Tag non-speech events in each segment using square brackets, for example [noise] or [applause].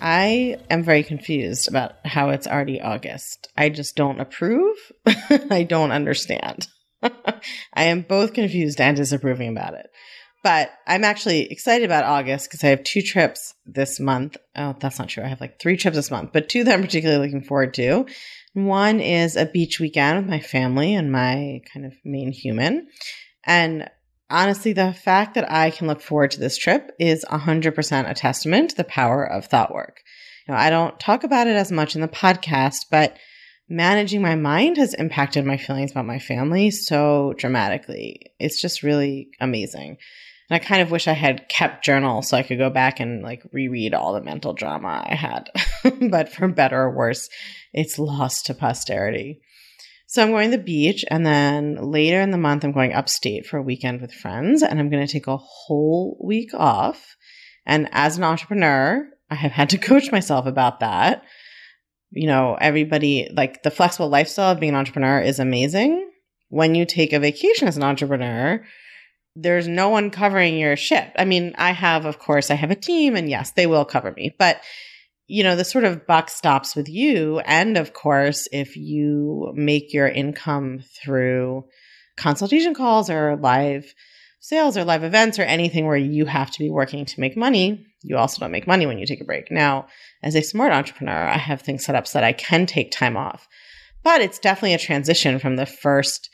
I am very confused about how it's already August. I just don't approve. [laughs] I don't understand. [laughs] I am both confused and disapproving about it. But I'm actually excited about August because I have two trips this month. Oh, that's not true. I have like three trips this month, but two that I'm particularly looking forward to. One is a beach weekend with my family and my kind of main human. And honestly, the fact that I can look forward to this trip is 100% a testament to the power of thought work. Know, I don't talk about it as much in the podcast, but managing my mind has impacted my feelings about my family so dramatically. It's just really amazing. And I kind of wish I had kept journal so I could go back and like reread all the mental drama I had. [laughs] but for better or worse, it's lost to posterity. So I'm going to the beach and then later in the month I'm going upstate for a weekend with friends and I'm going to take a whole week off. And as an entrepreneur, I have had to [laughs] coach myself about that. You know, everybody like the flexible lifestyle of being an entrepreneur is amazing. When you take a vacation as an entrepreneur, there's no one covering your ship. I mean, I have, of course, I have a team and yes, they will cover me, but you know, the sort of buck stops with you. And of course, if you make your income through consultation calls or live sales or live events or anything where you have to be working to make money, you also don't make money when you take a break. Now, as a smart entrepreneur, I have things set up so that I can take time off. But it's definitely a transition from the first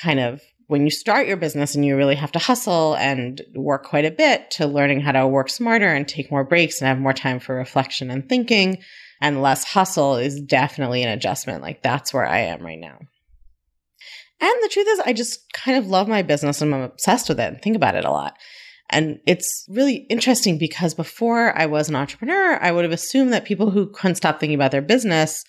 kind of when you start your business and you really have to hustle and work quite a bit to learning how to work smarter and take more breaks and have more time for reflection and thinking and less hustle is definitely an adjustment. Like that's where I am right now. And the truth is, I just kind of love my business and I'm obsessed with it and think about it a lot. And it's really interesting because before I was an entrepreneur, I would have assumed that people who couldn't stop thinking about their business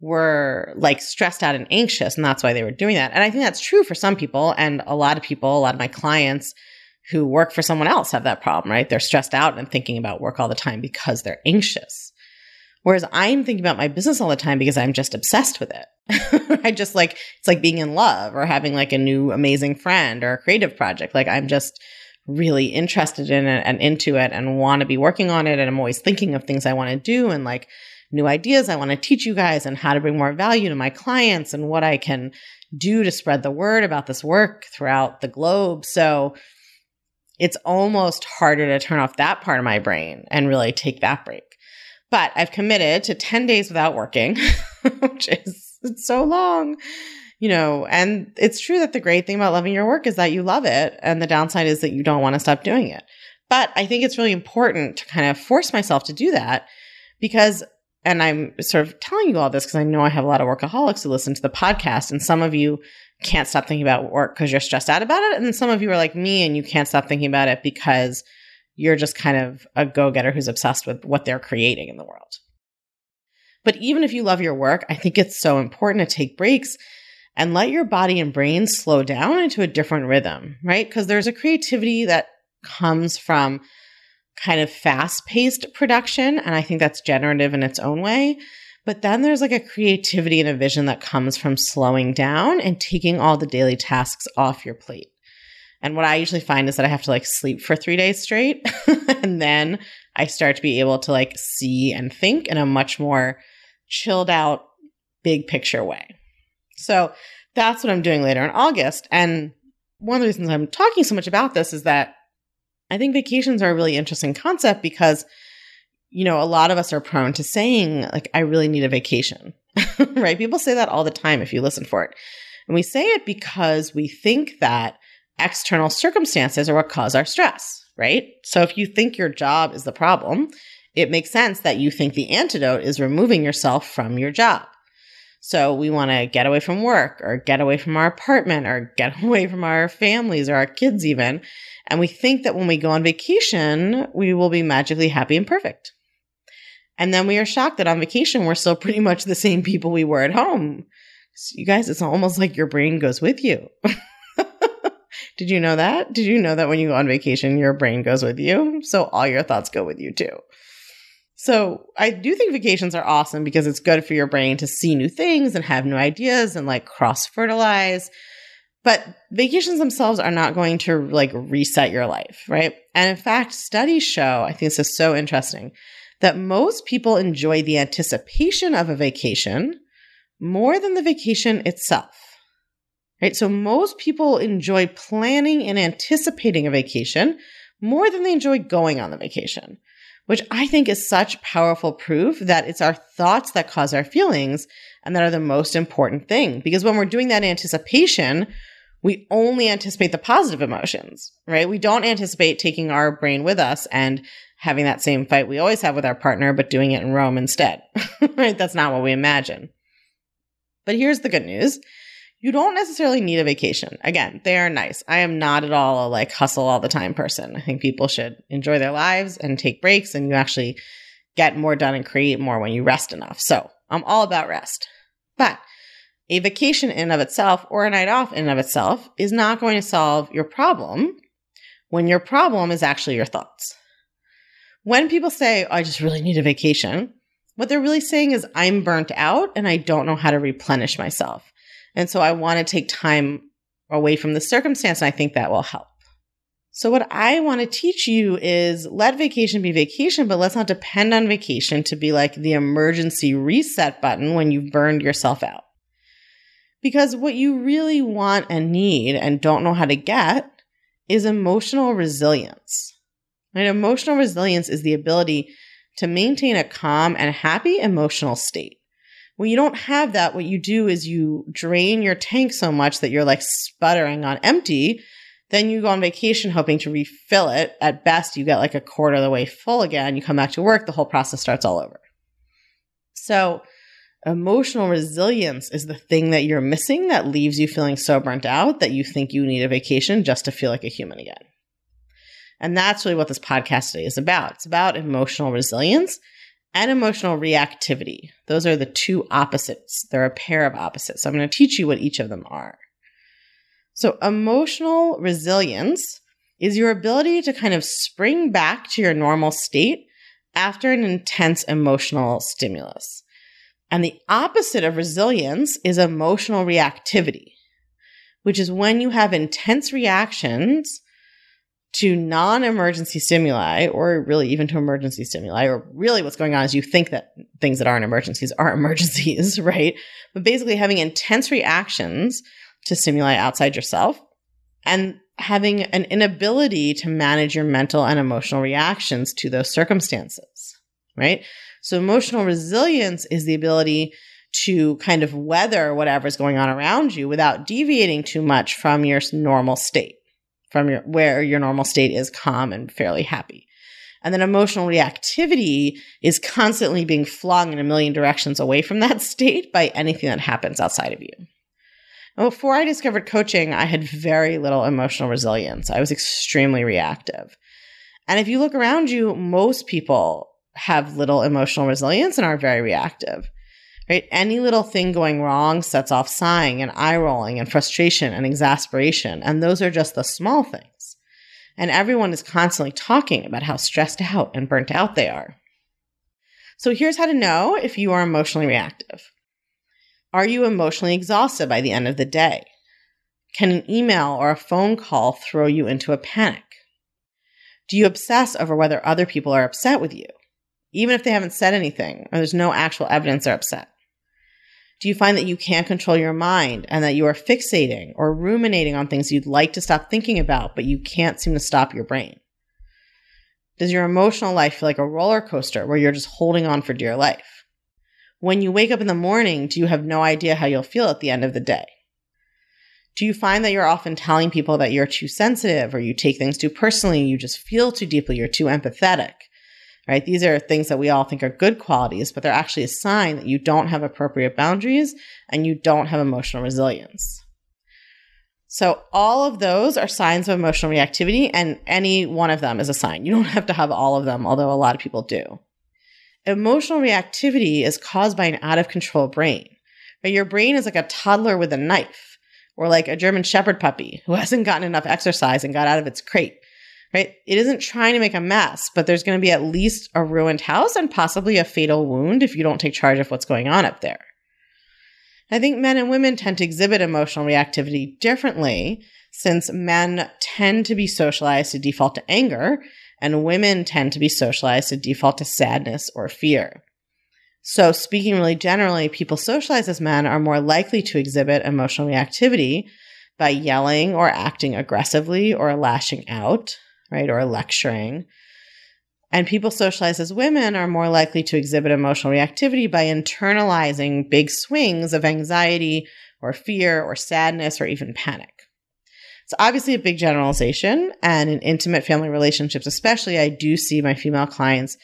were like stressed out and anxious and that's why they were doing that. And I think that's true for some people and a lot of people, a lot of my clients who work for someone else have that problem, right? They're stressed out and thinking about work all the time because they're anxious. Whereas I'm thinking about my business all the time because I'm just obsessed with it. [laughs] I just like, it's like being in love or having like a new amazing friend or a creative project. Like I'm just really interested in it and into it and want to be working on it. And I'm always thinking of things I want to do and like new ideas I want to teach you guys and how to bring more value to my clients and what I can do to spread the word about this work throughout the globe. So it's almost harder to turn off that part of my brain and really take that break. But I've committed to 10 days without working, [laughs] which is so long, you know, and it's true that the great thing about loving your work is that you love it. And the downside is that you don't want to stop doing it. But I think it's really important to kind of force myself to do that because and I'm sort of telling you all this because I know I have a lot of workaholics who listen to the podcast, and some of you can't stop thinking about work because you're stressed out about it, and some of you are like me and you can't stop thinking about it because you're just kind of a go getter who's obsessed with what they're creating in the world. But even if you love your work, I think it's so important to take breaks and let your body and brain slow down into a different rhythm, right? Because there's a creativity that comes from kind of fast paced production. And I think that's generative in its own way. But then there's like a creativity and a vision that comes from slowing down and taking all the daily tasks off your plate. And what I usually find is that I have to like sleep for three days straight. [laughs] and then I start to be able to like see and think in a much more chilled out, big picture way. So that's what I'm doing later in August. And one of the reasons I'm talking so much about this is that I think vacations are a really interesting concept because, you know, a lot of us are prone to saying, like, I really need a vacation, [laughs] right? People say that all the time if you listen for it. And we say it because we think that external circumstances are what cause our stress, right? So if you think your job is the problem, it makes sense that you think the antidote is removing yourself from your job. So we want to get away from work or get away from our apartment or get [laughs] away from our families or our kids even. And we think that when we go on vacation, we will be magically happy and perfect. And then we are shocked that on vacation, we're still pretty much the same people we were at home. So you guys, it's almost like your brain goes with you. [laughs] Did you know that? Did you know that when you go on vacation, your brain goes with you? So all your thoughts go with you too. So I do think vacations are awesome because it's good for your brain to see new things and have new ideas and like cross fertilize. But vacations themselves are not going to like reset your life, right? And in fact, studies show, I think this is so interesting, that most people enjoy the anticipation of a vacation more than the vacation itself. Right? So most people enjoy planning and anticipating a vacation more than they enjoy going on the vacation, which I think is such powerful proof that it's our thoughts that cause our feelings and that are the most important thing. Because when we're doing that anticipation, we only anticipate the positive emotions, right? We don't anticipate taking our brain with us and having that same fight we always have with our partner, but doing it in Rome instead, [laughs] right? That's not what we imagine. But here's the good news you don't necessarily need a vacation. Again, they are nice. I am not at all a like hustle all the time person. I think people should enjoy their lives and take breaks and you actually get more done and create more when you rest enough. So I'm all about rest. But a vacation in of itself or a night off in of itself is not going to solve your problem when your problem is actually your thoughts. When people say, oh, I just really need a vacation, what they're really saying is I'm burnt out and I don't know how to replenish myself. And so I want to take time away from the circumstance. And I think that will help. So what I want to teach you is let vacation be vacation, but let's not depend on vacation to be like the emergency reset button when you've burned yourself out. Because what you really want and need and don't know how to get is emotional resilience. And emotional resilience is the ability to maintain a calm and happy emotional state. When you don't have that, what you do is you drain your tank so much that you're like sputtering on empty. Then you go on vacation hoping to refill it. At best, you get like a quarter of the way full again. You come back to work, the whole process starts all over. So, emotional resilience is the thing that you're missing that leaves you feeling so burnt out that you think you need a vacation just to feel like a human again. And that's really what this podcast today is about. It's about emotional resilience and emotional reactivity. Those are the two opposites. They're a pair of opposites. So I'm going to teach you what each of them are. So emotional resilience is your ability to kind of spring back to your normal state after an intense emotional stimulus. And the opposite of resilience is emotional reactivity, which is when you have intense reactions to non-emergency stimuli or really even to emergency stimuli or really what's going on is you think that things that aren't emergencies are [laughs] emergencies right? But basically having intense reactions to stimuli outside yourself and having an inability to manage your mental and emotional reactions to those circumstances right? So emotional resilience is the ability to kind of weather whatever's going on around you without deviating too much from your normal state from your, where your normal state is calm and fairly happy. And then emotional reactivity is constantly being flung in a million directions away from that [laughs] state by anything that happens outside of you. And before I discovered coaching, I had very little emotional resilience. I was extremely reactive. And if you look around you, most people have little emotional resilience and are very reactive right? Any little thing going wrong sets off sighing and eye rolling and frustration and exasperation. And those are just the small things. And everyone is constantly talking about how stressed out and burnt out they are. So here's how to know if you are emotionally reactive. Are you emotionally exhausted by the end of the day? Can an email or a phone call throw you into a panic? Do you obsess over whether other people are upset with you, even if they haven't said anything or there's no actual evidence they're upset? Do you find that you can't control your mind and that you are fixating or ruminating on things you'd like to stop thinking about, but you can't seem to stop your brain? Does your emotional life feel like a roller coaster where you're just holding on for dear life? When you wake up in the morning, do you have no idea how you'll feel at the end of the day? Do you find that you're often telling people that you're too sensitive or you take things too personally, you just feel too deeply, you're too empathetic? Right? These are things that we all think are good qualities, but they're actually a sign that you don't have appropriate boundaries and you don't have emotional resilience. So all of those are signs of emotional reactivity and any one of them is a sign. You don't have to have all of them, although a lot of people do. Emotional reactivity is caused by an out of control brain. But your brain is like a toddler with a knife or like a German shepherd puppy who [laughs] hasn't gotten enough exercise and got out of its crate. Right? It isn't trying to make a mess, but there's going to be at least a ruined house and possibly a fatal wound if you don't take charge of what's going on up there. I think men and women tend to exhibit emotional reactivity differently since men tend to be socialized to default to anger and women tend to be socialized to default to sadness or fear. So, speaking really generally, people socialized as men are more likely to exhibit emotional reactivity by yelling or acting aggressively or lashing out, right, or lecturing. And people socialized as women are more likely to exhibit emotional reactivity by internalizing big swings of anxiety or fear or sadness or even panic. It's obviously a big generalization, and in intimate family relationships, especially, I do see my female clients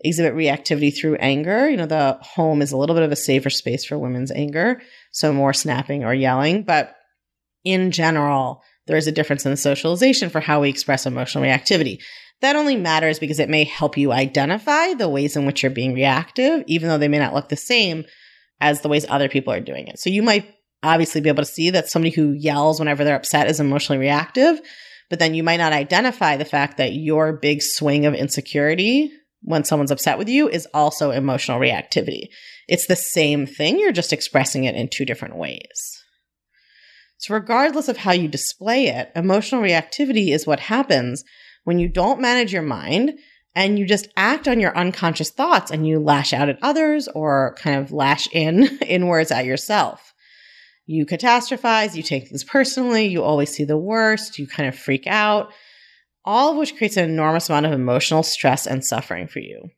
exhibit reactivity through anger. You know, the home is a little bit of a safer space for women's anger, so more snapping or yelling. But in general, there is a difference in the socialization for how we express emotional reactivity. That only matters because it may help you identify the ways in which you're being reactive, even though they may not look the same as the ways other people are doing it. So you might obviously be able to see that somebody who yells whenever they're upset is emotionally reactive, but then you might not identify the fact that your big swing of insecurity when someone's upset with you is also emotional reactivity. It's the same thing, you're just expressing it in two different ways. So, regardless of how you display it, emotional reactivity is what happens when you don't manage your mind and you just act on your unconscious thoughts and you lash out at others or kind of lash in [laughs] inwards at yourself you catastrophize, you take things personally, you always see the worst, you kind of freak out, all of which creates an enormous amount of emotional stress and suffering for you.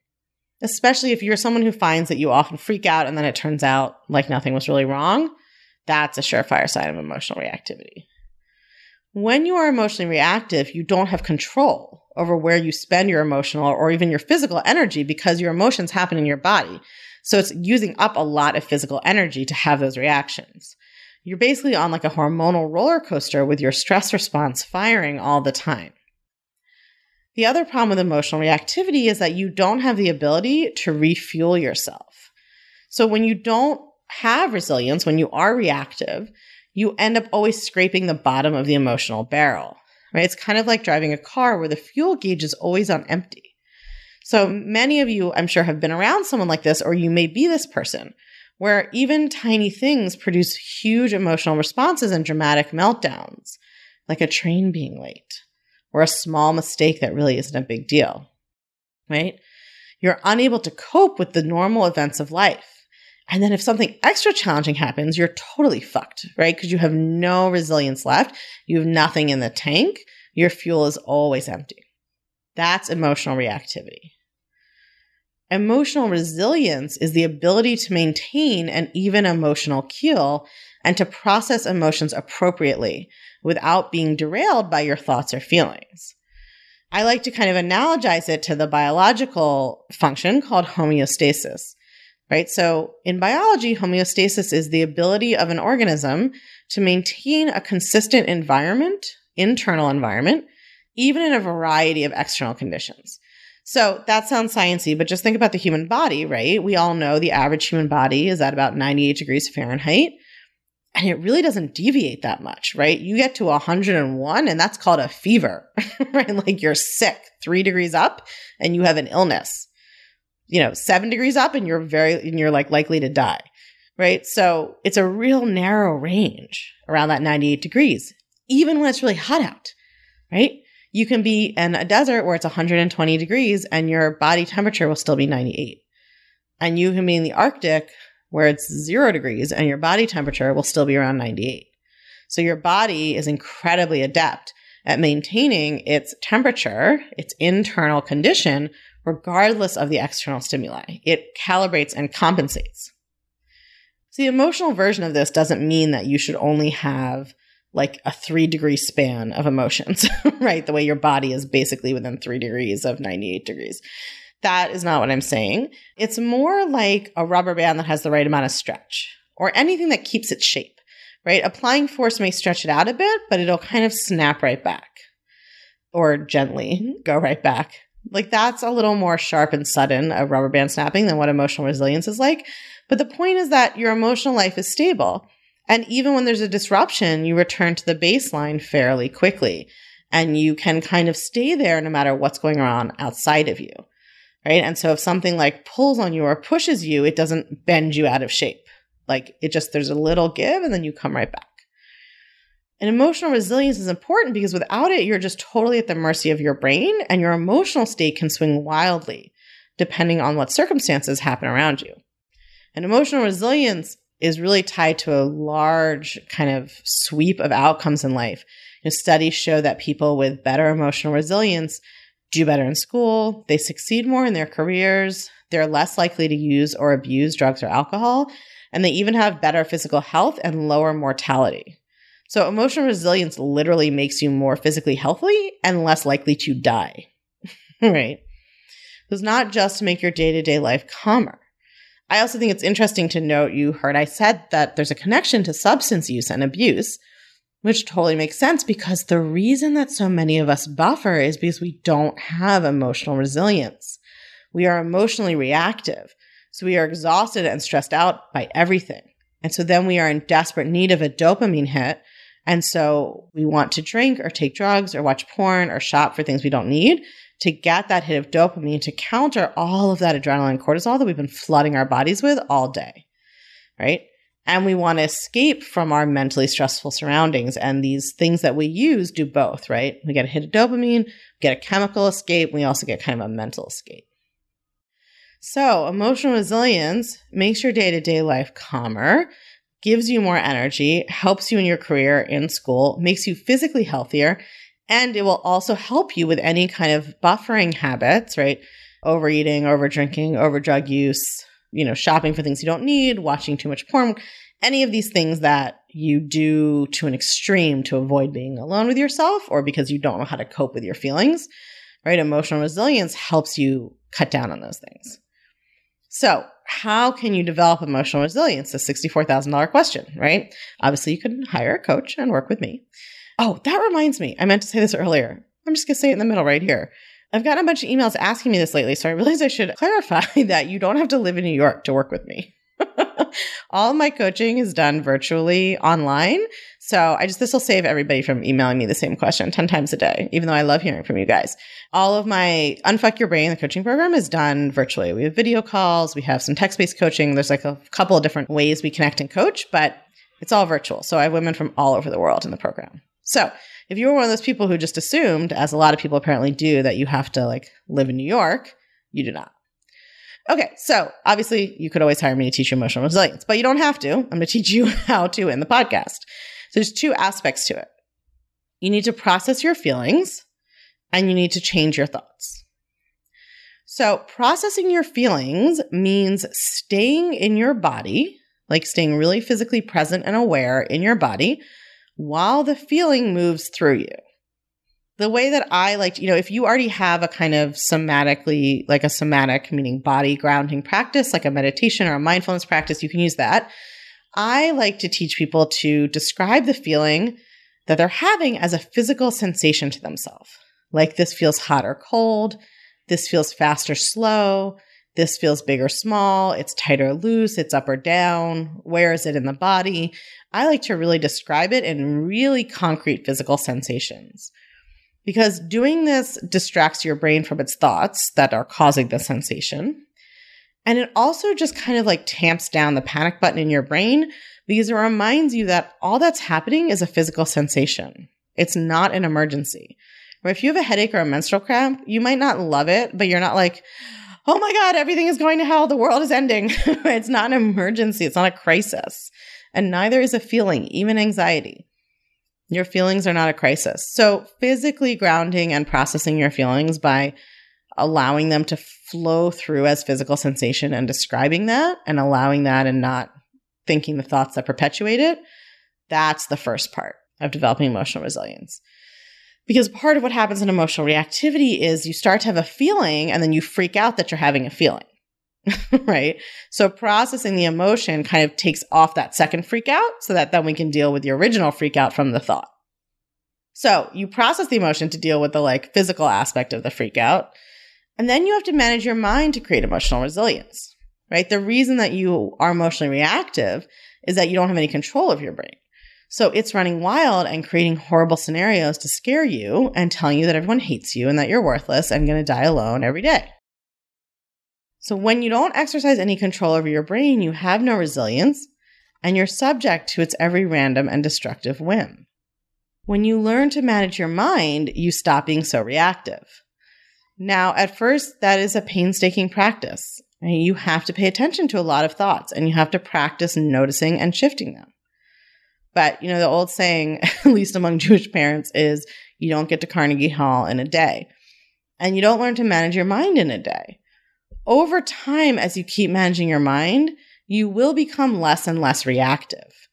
Especially if you're someone who finds that you often freak out and then it turns out like nothing was really wrong, that's a surefire sign of emotional reactivity. When you are emotionally reactive, you don't have control over where you spend your emotional or even your physical energy because your emotions happen in your body. So it's using up a lot of physical energy to have those reactions you're basically on like a hormonal roller coaster with your stress response firing all the time. The other problem with emotional reactivity is that you don't have the ability to refuel yourself. So when you don't have resilience, when you are reactive, you end up always scraping the bottom of the emotional barrel, right? It's kind of like driving a car where the fuel gauge is always on empty. So many of you, I'm sure, have been around someone like this, or you may be this person where even tiny things produce huge emotional responses and dramatic meltdowns, like a train being late or a small mistake that really isn't a big deal, right? You're unable to cope with the normal events of life. And then if something extra challenging happens, you're totally fucked, right? Because you have no resilience left. You have nothing in the tank. Your fuel is always empty. That's emotional reactivity. Emotional resilience is the ability to maintain an even emotional keel and to process emotions appropriately without being derailed by your thoughts or feelings. I like to kind of analogize it to the biological function called homeostasis, right? So in biology, homeostasis is the ability of an organism to maintain a consistent environment, internal environment, even in a variety of external conditions. So that sounds sciencey, but just think about the human body, right? We all know the average human body is at about 98 degrees Fahrenheit. And it really doesn't deviate that much, right? You get to 101 and that's called a fever, [laughs] right? Like you're sick, three degrees up and you have an illness. You know, seven degrees up and you're very, and you're like likely to die, right? So it's a real narrow range around that 98 degrees, even when it's really hot out, right? You can be in a desert where it's 120 degrees and your body temperature will still be 98. And you can be in the Arctic where it's zero degrees and your body temperature will still be around 98. So your body is incredibly adept at maintaining its temperature, its internal condition, regardless of the external stimuli. It calibrates and compensates. So the emotional version of this doesn't mean that you should only have like a three degree span of emotions, [laughs] right? The way your body is basically within three degrees of 98 degrees. That is not what I'm saying. It's more like a rubber band that has the right amount of stretch or anything that keeps its shape, right? Applying force may stretch it out a bit, but it'll kind of snap right back or gently go right back Like that's a little more sharp and sudden a rubber band snapping than what emotional resilience is like. But the point is that your emotional life is stable. And even when there's a disruption, you return to the baseline fairly quickly and you can kind of stay there no matter what's going on outside of you. Right. And so if something like pulls on you or pushes you, it doesn't bend you out of shape. Like it just, there's a little give and then you come right back. And emotional resilience is important because without it, you're just totally at the mercy of your brain and your emotional state can swing wildly depending on what circumstances happen around you. And emotional resilience is really tied to a large kind of sweep of outcomes in life. You know, studies show that people with better emotional resilience do better in school, they succeed more in their careers, they're less likely to use or abuse drugs or alcohol, and they even have better physical health and lower mortality. So emotional resilience literally makes you more physically healthy and less likely to die. [laughs] right? It's not just to make your day to day life calmer. I also think it's interesting to note you heard I said that there's a connection to substance use and abuse, which totally makes sense because the reason that so many of us buffer is because we don't have emotional resilience. We are emotionally reactive. So we are exhausted and stressed out by everything. And so then we are in desperate need of a dopamine hit and so we want to drink or take drugs or watch porn or shop for things we don't need to get that hit of dopamine to counter all of that adrenaline and cortisol that we've been flooding our bodies with all day. Right. And we want to escape from our mentally stressful surroundings. And these things that we use do both, right? We get a hit of dopamine, get a chemical escape, we also get kind of a mental escape. So, emotional resilience makes your day to day life calmer gives you more energy, helps you in your career in school, makes you physically healthier, and it will also help you with any kind of buffering habits, right? Overeating, over drinking, over drug use, you know, shopping for things you don't need, watching too much porn, any of these things that you do to an extreme to avoid being alone with yourself or because you don't know how to cope with your feelings, right? Emotional resilience helps you cut down on those things. So, how can you develop emotional resilience? A $64,000 question, right? Obviously, you can hire a coach and work with me. Oh, that reminds me. I meant to say this earlier. I'm just going to say it in the middle right here. I've gotten a bunch of emails asking me this lately, so I realized I should [laughs] clarify [laughs] that you don't have to live in New York to work with me. [laughs] All my coaching is done virtually online. So I just, this will save everybody from emailing me the same question 10 times a day, even though I love hearing from you guys. All of my Unfuck Your Brain, the coaching program is done virtually. We have video calls. We have some text based coaching. There's like a couple of different ways we connect and coach, but it's all virtual. So I have women from all over the world in the program. So if you were one of those people who just assumed, as a lot of people apparently do, that you have to like live in New York, you do not. Okay, so obviously you could always hire me to teach you emotional resilience, but you don't have to. I'm going to teach you [laughs] how to in the podcast. There's two aspects to it. You need to process your feelings and you need to change your thoughts. So processing your feelings means staying in your body, like staying really physically present and aware in your body while the feeling moves through you the way that I like, you know, if you already have a kind of somatically, like a somatic, meaning body grounding practice, like a meditation or a mindfulness practice, you can use that. I like to teach people to describe the feeling that they're having as a physical sensation to themselves. Like this feels hot or cold. This feels fast or slow. This feels big or small. It's tight or loose. It's up or down. Where is it in the body? I like to really describe it in really concrete physical sensations because doing this distracts your brain from its thoughts that are causing the sensation. And it also just kind of like tamps down the panic button in your brain because it reminds you that all that's happening is a physical sensation. It's not an emergency. If you have a headache or a menstrual cramp, you might not love it, but you're not like, oh my God, everything is going to hell. The world is ending. [laughs] it's not an emergency. It's not a crisis. And neither is a feeling, even anxiety. Your feelings are not a crisis. So physically grounding and processing your feelings by allowing them to flow through as physical sensation and describing that and allowing that and not thinking the thoughts that perpetuate it. That's the first part of developing emotional resilience. Because part of what happens in emotional reactivity is you start to have a feeling and then you freak out that you're having a feeling. [laughs] right? So processing the emotion kind of takes off that second freak out so that then we can deal with the original freak out from the thought. So you process the emotion to deal with the like physical aspect of the freak out. And then you have to manage your mind to create emotional resilience, right? The reason that you are emotionally reactive is that you don't have any control of your brain. So it's running wild and creating horrible scenarios to scare you and telling you that everyone hates you and that you're worthless and going to die alone every day. So when you don't exercise any control over your brain, you have no resilience and you're subject to its every random and destructive whim. When you learn to manage your mind, you stop being so reactive. Now, at first, that is a painstaking practice. You have to pay attention to a lot of thoughts and you have to practice noticing and shifting them. But, you know, the old saying, [laughs] at least among Jewish parents, is you don't get to Carnegie Hall in a day. And you don't learn to manage your mind in a day. Over time, as you keep managing your mind, you will become less and less reactive.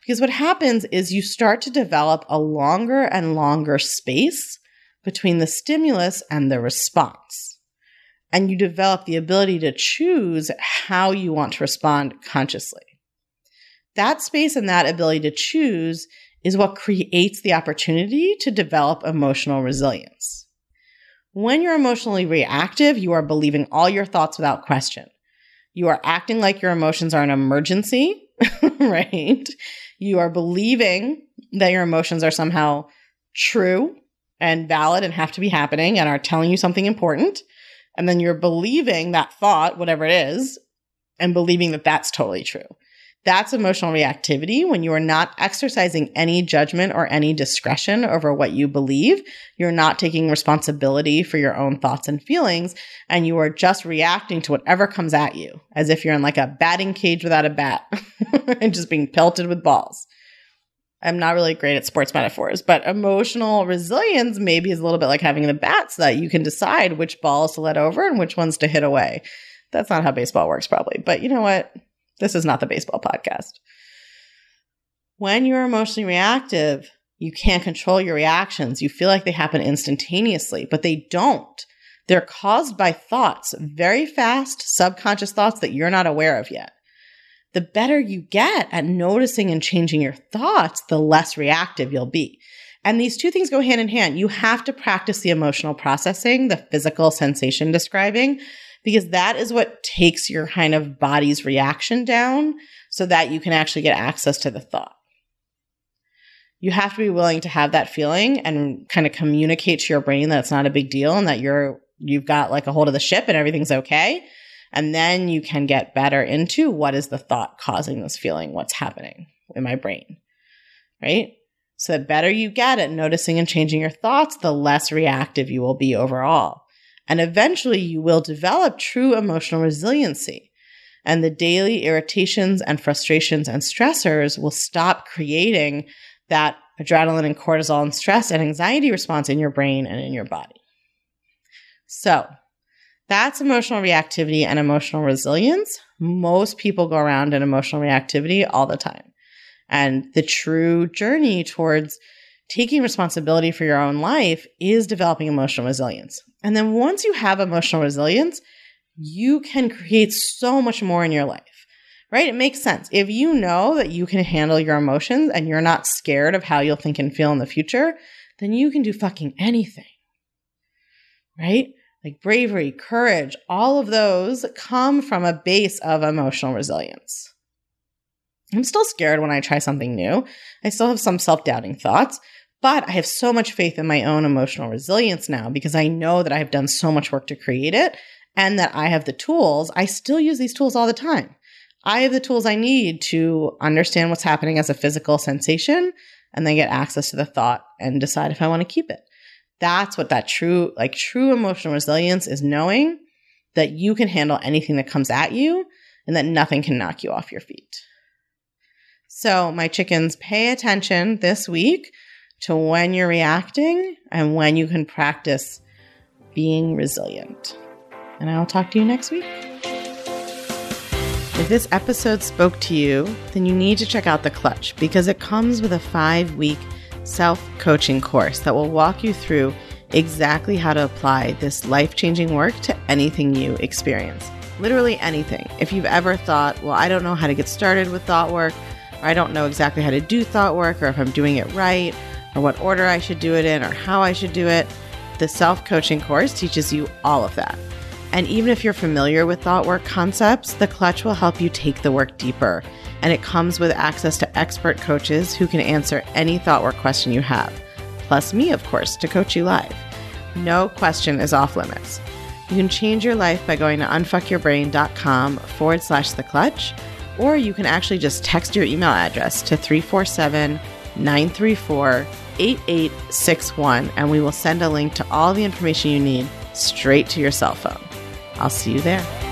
Because what happens is you start to develop a longer and longer space between the stimulus and the response. And you develop the ability to choose how you want to respond consciously. That space and that ability to choose is what creates the opportunity to develop emotional resilience. When you're emotionally reactive, you are believing all your thoughts without question. You are acting like your emotions are an emergency, [laughs] right? You are believing that your emotions are somehow true and valid and have to be happening and are telling you something important. And then you're believing that thought, whatever it is, and believing that that's totally true. That's emotional reactivity when you are not exercising any judgment or any discretion over what you believe. You're not taking responsibility for your own thoughts and feelings, and you are just reacting to whatever comes at you as if you're in like a batting cage without a bat [laughs] and just being pelted with balls. I'm not really great at sports metaphors, but emotional resilience maybe is a little bit like having the bat so that you can decide which balls to let over and which ones to hit away. That's not how baseball works, probably. But you know what? This is not the baseball podcast. When you're emotionally reactive, you can't control your reactions. You feel like they happen instantaneously, but they don't. They're caused by thoughts, very fast subconscious thoughts that you're not aware of yet. The better you get at noticing and changing your thoughts, the less reactive you'll be. And these two things go hand in hand. You have to practice the emotional processing, the physical sensation describing, because that is what takes your kind of body's reaction down so that you can actually get access to the thought. You have to be willing to have that feeling and kind of communicate to your brain that it's not a big deal and that you're you've got like a hold of the ship and everything's okay. And then you can get better into what is the thought causing this feeling, what's happening in my brain. Right? So the better you get at noticing and changing your thoughts, the less reactive you will be overall. And eventually you will develop true emotional resiliency. And the daily irritations and frustrations and stressors will stop creating that adrenaline and cortisol and stress and anxiety response in your brain and in your body. So that's emotional reactivity and emotional resilience. Most people go around in emotional reactivity all the time. And the true journey towards taking responsibility for your own life is developing emotional resilience. And then once you have emotional resilience, you can create so much more in your life, right? It makes sense. If you know that you can handle your emotions and you're not scared of how you'll think and feel in the future, then you can do fucking anything, right? Like bravery, courage, all of those come from a base of emotional resilience. I'm still scared when I try something new. I still have some self doubting thoughts, but I have so much faith in my own emotional resilience now because I know that I have done so much work to create it and that I have the tools. I still use these tools all the time. I have the tools I need to understand what's happening as a physical sensation and then get access to the thought and decide if I want to keep it. That's what that true, like true emotional resilience is knowing that you can handle anything that comes at you and that nothing can knock you off your feet. So, my chickens, pay attention this week to when you're reacting and when you can practice being resilient. And I'll talk to you next week. If this episode spoke to you, then you need to check out The Clutch because it comes with a five week self coaching course that will walk you through exactly how to apply this life changing work to anything you experience. Literally anything. If you've ever thought, well, I don't know how to get started with thought work, or I don't know exactly how to do thought work, or if I'm doing it right, or what order I should do it in or how I should do it, The self coaching course teaches you all of that. And even if you're familiar with thought work concepts, the clutch will help you take the work deeper. And it comes with access to expert coaches who can answer any thought work question you have, plus me, of course, to coach you live. No question is off limits. You can change your life by going to unfuckyourbrain.com forward slash the clutch, or you can actually just text your email address to 347 934 8861, and we will send a link to all the information you need straight to your cell phone. I'll see you there.